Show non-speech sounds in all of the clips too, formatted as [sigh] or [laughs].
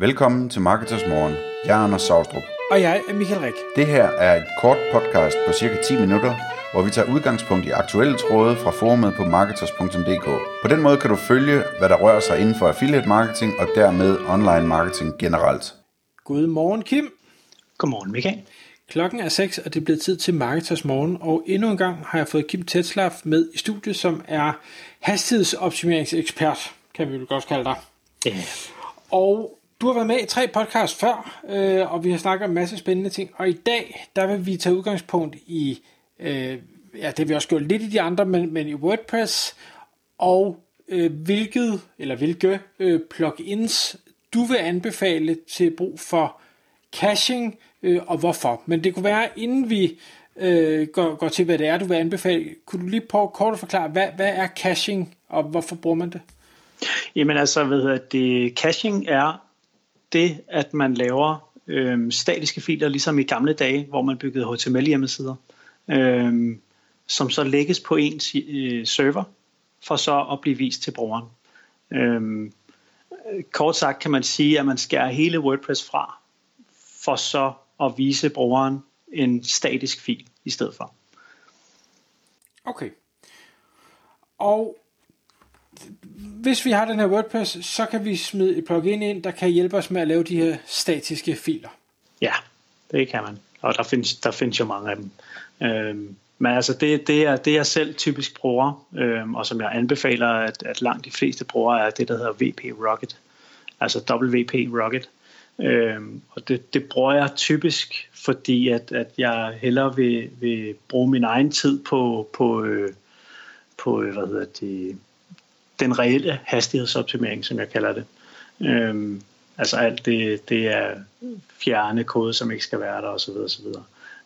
Velkommen til Marketers Morgen. Jeg er Anders Saustrup. Og jeg er Michael Rik. Det her er et kort podcast på cirka 10 minutter, hvor vi tager udgangspunkt i aktuelle tråde fra forumet på marketers.dk. På den måde kan du følge, hvad der rører sig inden for affiliate marketing og dermed online marketing generelt. Godmorgen Kim. Godmorgen Michael. Klokken er 6, og det er blevet tid til Marketers Morgen, og endnu en gang har jeg fået Kim Tetzlaff med i studiet, som er hastighedsoptimeringsekspert, kan vi vel godt kalde dig. Ja. Og du har været med i tre podcasts før, øh, og vi har snakket om en masse spændende ting, og i dag, der vil vi tage udgangspunkt i, øh, ja, det vi også gjort lidt i de andre, men, men i WordPress, og øh, hvilket, eller hvilke øh, plugins du vil anbefale til brug for caching, øh, og hvorfor. Men det kunne være, inden vi øh, går, går til, hvad det er, du vil anbefale, kunne du lige prøve kort at forklare, hvad, hvad er caching, og hvorfor bruger man det? Jamen altså, hvad hedder det, caching er det, at man laver øh, statiske filer, ligesom i gamle dage, hvor man byggede HTML hjemmesider, øh, som så lægges på ens øh, server, for så at blive vist til brugeren. Øh, kort sagt kan man sige, at man skærer hele WordPress fra, for så at vise brugeren en statisk fil i stedet for. Okay. Og hvis vi har den her WordPress, så kan vi smide et plugin ind, der kan hjælpe os med at lave de her statiske filer. Ja, det kan man. Og der findes, der findes jo mange af dem. Øhm, men altså det, det, er, det jeg selv typisk bruger, øhm, og som jeg anbefaler, at, at langt de fleste bruger, er det, der hedder VP Rocket. Altså WP Rocket. Øhm, og det, det bruger jeg typisk, fordi at, at jeg hellere vil, vil bruge min egen tid på, på, øh, på øh, hvad hedder det, den reelle hastighedsoptimering, som jeg kalder det. Øhm, altså alt det, det er fjerne kode, som ikke skal være der osv. osv.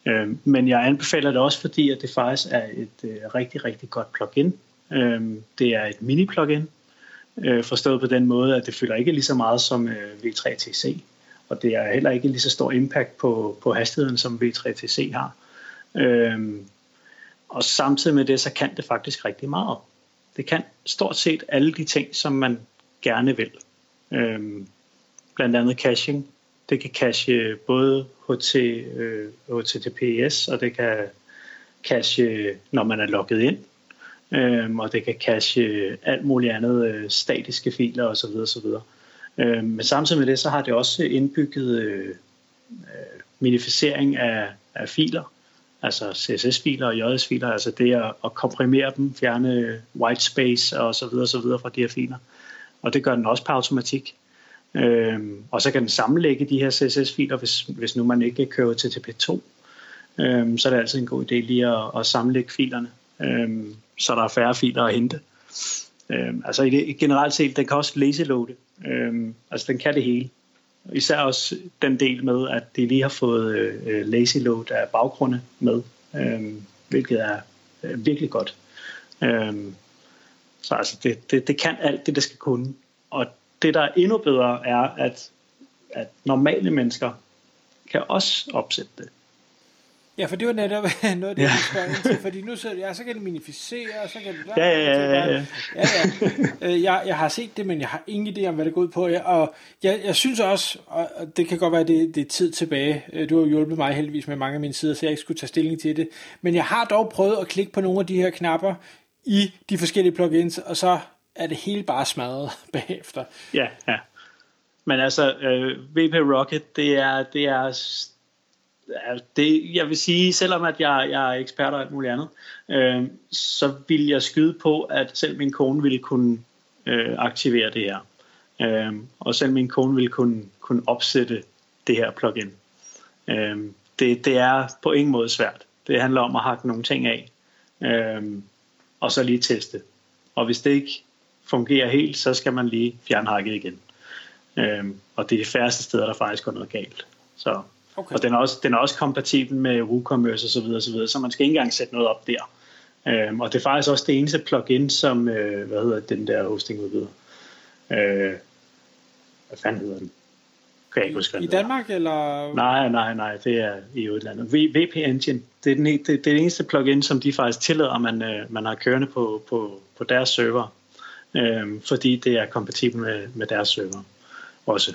Øhm, men jeg anbefaler det også, fordi at det faktisk er et øh, rigtig, rigtig godt plugin. Øhm, det er et mini-plugin, øh, forstået på den måde, at det fylder ikke lige så meget som øh, V3TC, og det er heller ikke lige så stor impact på, på hastigheden, som V3TC har. Øhm, og samtidig med det, så kan det faktisk rigtig meget. Det kan stort set alle de ting, som man gerne vil. Øhm, blandt andet caching. Det kan cache både HT, øh, HTTPS, og det kan cache, når man er logget ind. Øhm, og det kan cache alt muligt andet øh, statiske filer osv. osv. Øhm, men samtidig med det, så har det også indbygget øh, øh minificering af, af filer altså CSS-filer og JS-filer, altså det at, at komprimere dem, fjerne white space og så videre, så videre fra de her filer. Og det gør den også på automatik. Øhm, og så kan den sammenlægge de her CSS-filer, hvis, hvis nu man ikke kører til TP2. Øhm, så er det altid en god idé lige at, at sammenlægge filerne, øhm, så der er færre filer at hente. Øhm, altså i det, generelt set, den kan også læse-loade. Øhm, altså den kan det hele. Især også den del med, at de lige har fået øh, lazy load af baggrunde med, øh, hvilket er øh, virkelig godt. Øh, så altså det, det, det kan alt det, det skal kunne. Og det, der er endnu bedre, er, at, at normale mennesker kan også opsætte det. Ja, for det var netop [laughs] noget af det, ja. jeg spørger ind til, fordi nu så, ja, så kan det minificere, og så kan det... Ja, ja, ja. ja, ja. ja, ja. Jeg, jeg har set det, men jeg har ingen idé om, hvad det går ud på. Og jeg, jeg synes også, og det kan godt være, det, det er tid tilbage. Øh, du har hjulpet mig heldigvis med mange af mine sider, så jeg ikke skulle tage stilling til det. Men jeg har dog prøvet at klikke på nogle af de her knapper i de forskellige plugins, og så er det hele bare smadret [laughs] bagefter. Ja, ja. Men altså, øh, VP Rocket, det er, det er det, jeg vil sige, selvom at jeg, jeg er ekspert og alt muligt andet, øh, så vil jeg skyde på, at selv min kone ville kunne øh, aktivere det her. Øh, og selv min kone ville kunne, kunne opsætte det her plugin. Øh, det, det er på ingen måde svært. Det handler om at hakke nogle ting af, øh, og så lige teste. Og hvis det ikke fungerer helt, så skal man lige fjernhakke igen. Øh, og det er de færreste steder, der faktisk går noget galt. Så Okay. Og den er, også, den er også kompatibel med WooCommerce osv., så, videre, så man skal ikke engang sætte noget op der. Øhm, og det er faktisk også det eneste plugin, som, øh, hvad hedder den der hosting udbyder. Øh, hvad fanden hedder den? Kan jeg ikke huske, I Danmark, eller? Nej, nej, nej, det er i udlandet. VP Engine, det er, den, det, det er det eneste plugin, som de faktisk tillader, man, øh, man har kørende på, på, på deres server. Øh, fordi det er kompatibelt med, med deres server også.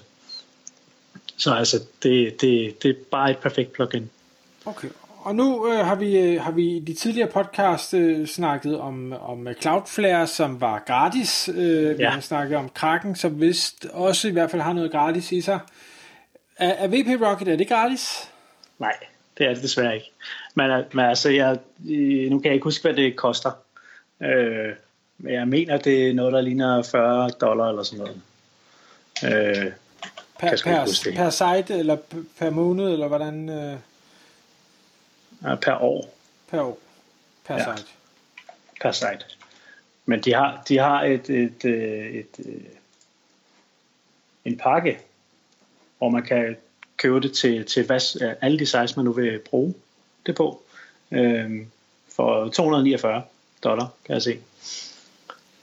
Så altså, det, det, det er bare et perfekt plugin. Okay, og nu øh, har vi øh, har vi i de tidligere podcast øh, snakket om, om Cloudflare, som var gratis. Øh, vi Ja. har snakket om Kraken, som vist også i hvert fald har noget gratis i sig. Er, er VP Rocket, er det gratis? Nej, det er det desværre ikke. Men, øh, men altså, jeg, øh, nu kan jeg ikke huske, hvad det koster. Øh, men jeg mener, det er noget, der ligner 40 dollar eller sådan noget. Øh, Per, per, per site, eller per måned, eller hvordan? Øh, per år, per år? Per Ja. site? per site. Men de har, de har et, et, øh, et, et, en pakke, hvor man kan købe det til, til hvad, øh, alle de sites, man nu vil bruge det på. Øh, for 249 dollar, kan jeg se,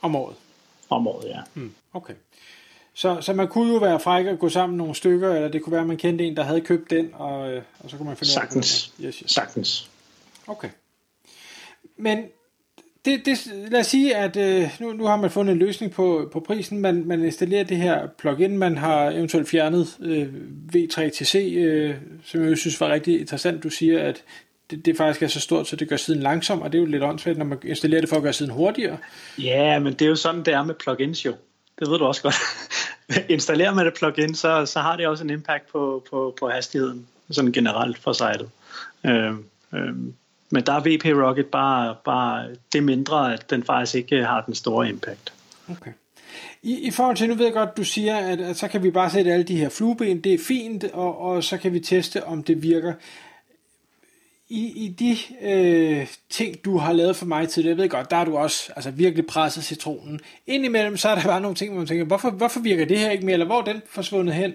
Om året? om året, ja. Hmm, okay. Så, så man kunne jo være fræk og gå sammen nogle stykker, eller det kunne være, at man kendte en, der havde købt den, og, øh, og så kunne man finde ud af det Sagtens. Yes, yes. Sagtens. Okay. Men det, det, lad os sige, at øh, nu, nu har man fundet en løsning på, på prisen. Man, man installerer det her plugin. Man har eventuelt fjernet øh, V3TC, øh, som jeg synes var rigtig interessant. Du siger, at det, det faktisk er så stort, så det gør siden langsom, og det er jo lidt åndssvagt, når man installerer det for at gøre siden hurtigere. Ja, men det er jo sådan, det er med plugins jo. Det ved du også godt. [laughs] Installerer man et plugin, så, så har det også en impact på, på, på hastigheden, sådan generelt for sitet. Øhm, øhm, men der er VP Rocket bare, bare det mindre, at den faktisk ikke har den store impact. Okay. I, I forhold til, nu ved jeg godt, du siger, at, at så kan vi bare sætte alle de her flueben, det er fint, og, og så kan vi teste, om det virker. I, i de øh, ting, du har lavet for mig tidligere, jeg ved godt, der har du også altså, virkelig presset citronen. Indimellem, så er der bare nogle ting, hvor man tænker, hvorfor, hvorfor virker det her ikke mere, eller hvor er den forsvundet hen?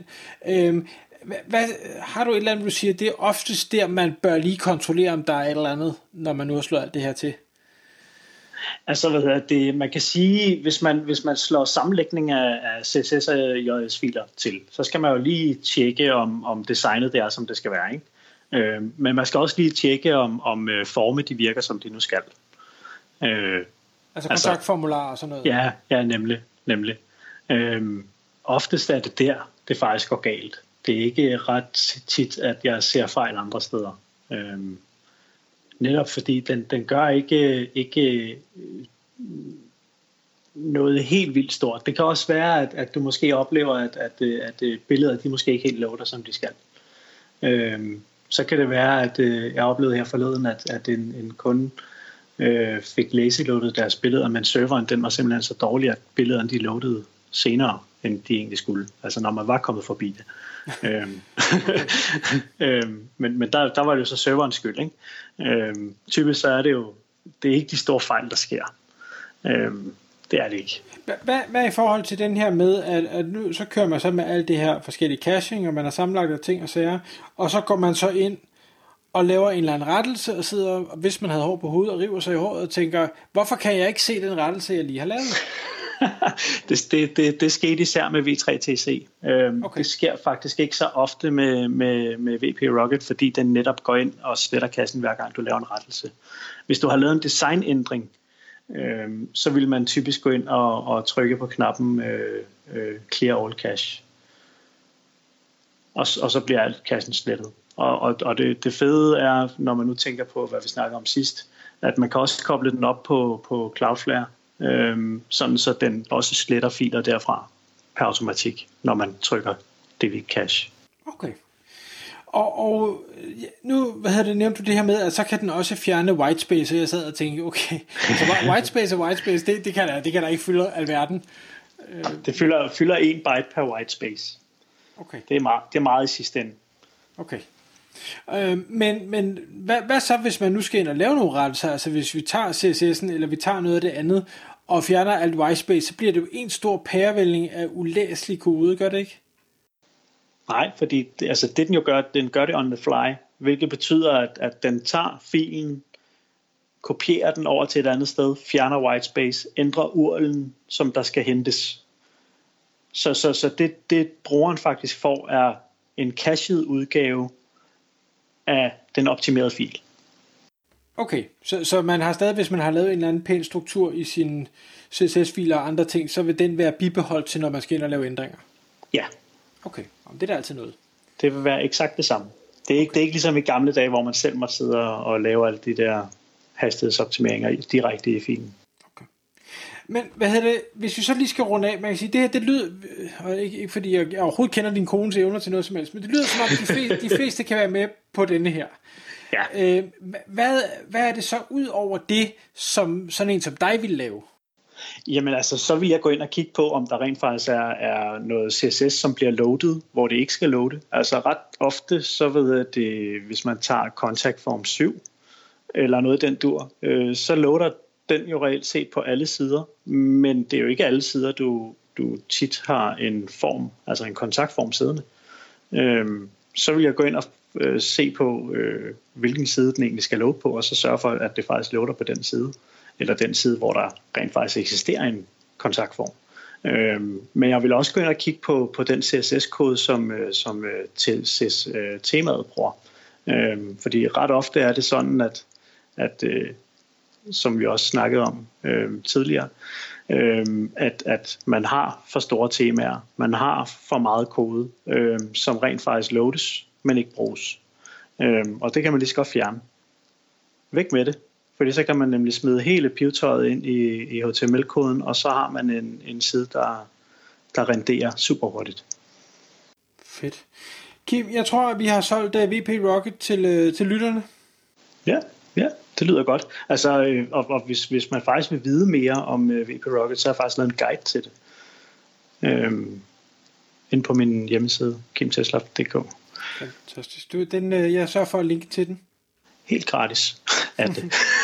Øh, hvad, hvad, har du et eller andet, du siger, det er oftest der, man bør lige kontrollere, om der er et eller andet, når man nu har slået alt det her til? Altså, hvad hedder det, man kan sige, hvis man, hvis man slår sammenlægning af, af CSS og JS-filer til, så skal man jo lige tjekke, om, om designet det er, som det skal være. Ikke? Øh, men man skal også lige tjekke, om, om øh, forme de virker, som de nu skal. Øh, Altså Altså- kontaktformular og sådan noget? Ja, ja nemlig. nemlig. Øhm, oftest er det der, det faktisk går galt. Det er ikke ret tit, at jeg ser fejl andre steder. Øhm, netop fordi den, den gør ikke, ikke øh, noget helt vildt stort. Det kan også være, at, at du måske oplever, at, at, øh, at øh, billeder de måske ikke helt loader, som de skal. Øhm, så kan det være, at øh, jeg oplevede her forleden, at, at en, en kunde øh, fik lazy-loadet deres billeder, men serveren den var simpelthen så dårlig, at billederne de loadede senere, end de egentlig skulle. Altså når man var kommet forbi det. [laughs] øhm, [laughs] øhm, men men der, der var det jo så serverens skyld. Ikke? Øhm, typisk så er det jo, det er ikke de store fejl, der sker. Øhm, det er det ikke. Hvad, hvad, i forhold til den her med, at, at nu så kører man så med alt det her forskellige caching, og man har sammenlagt ting og sager, og så går man så ind og laver en eller anden rettelse, og sidder, hvis man havde hår på hovedet, og river sig i håret og tænker, hvorfor kan jeg ikke se den rettelse, jeg lige har lavet? [laughs] det, det, det, det skete især med V3TC. Øhm, okay. Det sker faktisk ikke så ofte med, med, med VP Rocket, fordi den netop går ind og sletter kassen hver gang du laver en rettelse. Hvis du har lavet en designændring, øhm, så vil man typisk gå ind og, og trykke på knappen øh, øh, Clear All Cache. Og, og så bliver alt kassen slettet. Og, og, og det, det fede er, når man nu tænker på, hvad vi snakkede om sidst, at man kan også koble den op på, på Cloudflare, øh, sådan så den også sletter filer derfra per automatik, når man trykker delete cache. Okay. Og, og nu hvad havde det, nævnt du det her med, at så kan den også fjerne whitespace, og jeg sad og tænkte, okay, så whi- whitespace og whitespace, det, det, kan der, det kan der ikke fylde alverden. Det fylder, fylder 1 byte per whitespace. Okay. Det er meget, det er meget i sidste ende. Okay. Øh, men men hvad, hvad så, hvis man nu skal ind og lave nogle rettelser? Altså hvis vi tager CSS'en, eller vi tager noget af det andet, og fjerner alt whitespace, så bliver det jo en stor pærevælling af ulæselig kode, gør det ikke? Nej, fordi det, altså det den jo gør, den gør det on the fly, hvilket betyder, at, at den tager filen, kopierer den over til et andet sted, fjerner whitespace, ændrer urlen, som der skal hentes. Så, så, så det, det brugeren faktisk får, er en cached udgave af den optimerede fil. Okay, så, så man har stadig, hvis man har lavet en eller anden pæn struktur i sine CSS-filer og andre ting, så vil den være bibeholdt til, når man skal ind og lave ændringer. Ja, Okay, Jamen, det er da altid noget. Det vil være eksakt det samme. Det er ikke, det er ikke ligesom i gamle dage, hvor man selv må sidde og lave alle de der hastighedsoptimeringer direkte i filen. Okay. Men hvad hedder det, hvis vi så lige skal runde af, man kan sige, det her, det lyder, og ikke, ikke fordi jeg, jeg overhovedet kender din kones evner til noget som helst, men det lyder som om, de fleste, de fleste kan være med på denne her. Ja. Øh, hvad, hvad er det så ud over det, som sådan en som dig vil lave? Jamen altså, så vil jeg gå ind og kigge på, om der rent faktisk er, er noget CSS, som bliver loaded, hvor det ikke skal loade. Altså ret ofte, så ved jeg det, hvis man tager Contact Form 7, eller noget den dur, øh, så loader den jo reelt set på alle sider, men det er jo ikke alle sider, du, du tit har en form, altså en kontaktform siddende. Øh, så vil jeg gå ind og øh, se på, øh, hvilken side den egentlig skal loade på, og så sørge for, at det faktisk loader på den side eller den side, hvor der rent faktisk eksisterer en kontaktform. Øhm, men jeg vil også gå ind og kigge på, på den CSS-kode, som, øh, som øh, til CSS-temaet øh, bruger. Øhm, fordi ret ofte er det sådan, at, at øh, som vi også snakkede om øh, tidligere, øh, at, at man har for store temaer, man har for meget kode, øh, som rent faktisk loades, men ikke bruges. Øh, og det kan man lige så godt fjerne. Væk med det. Fordi så kan man nemlig smide hele pivetøjet ind i, i HTML-koden, og så har man en, en side, der, der renderer super hurtigt. Fedt. Kim, jeg tror, at vi har solgt uh, øh, VP Rocket til, uh, til lytterne. Ja, ja, det lyder godt. Altså, øh, og, og hvis, hvis man faktisk vil vide mere om uh, VP Rocket, så har jeg faktisk lavet en guide til det. Øhm, ind på min hjemmeside, kimtesla.dk. Fantastisk. Du, den, uh, jeg sørger for at linke til den. Helt gratis er det. [laughs]